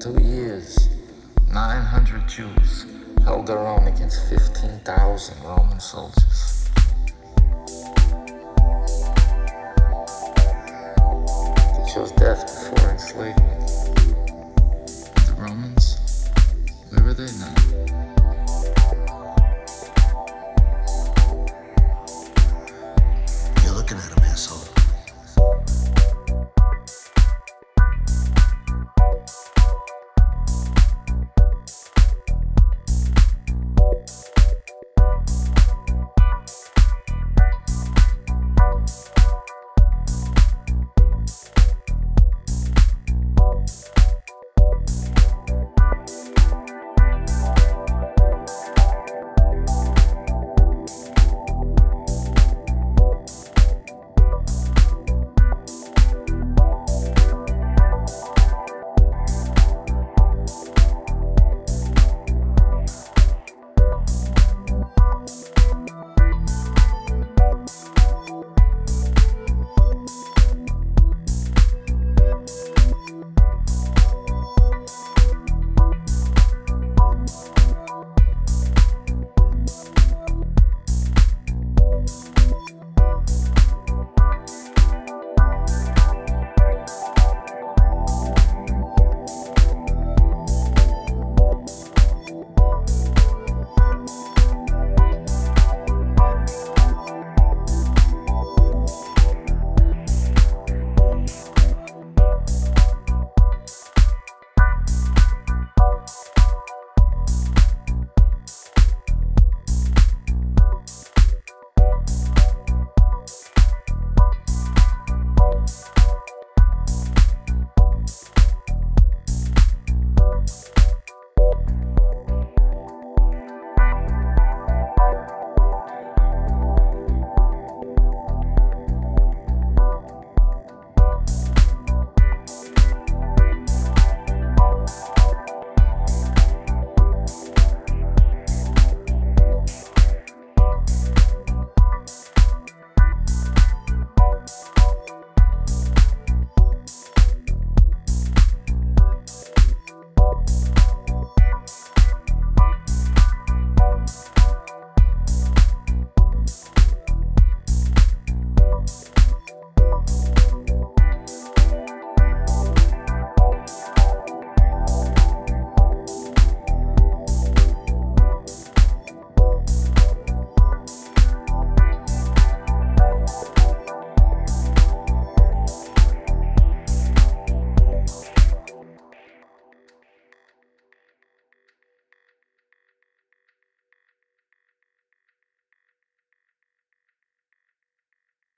two years, 900 Jews held their own against 15,000 Roman soldiers. They chose death before enslavement. The Romans, where were they now?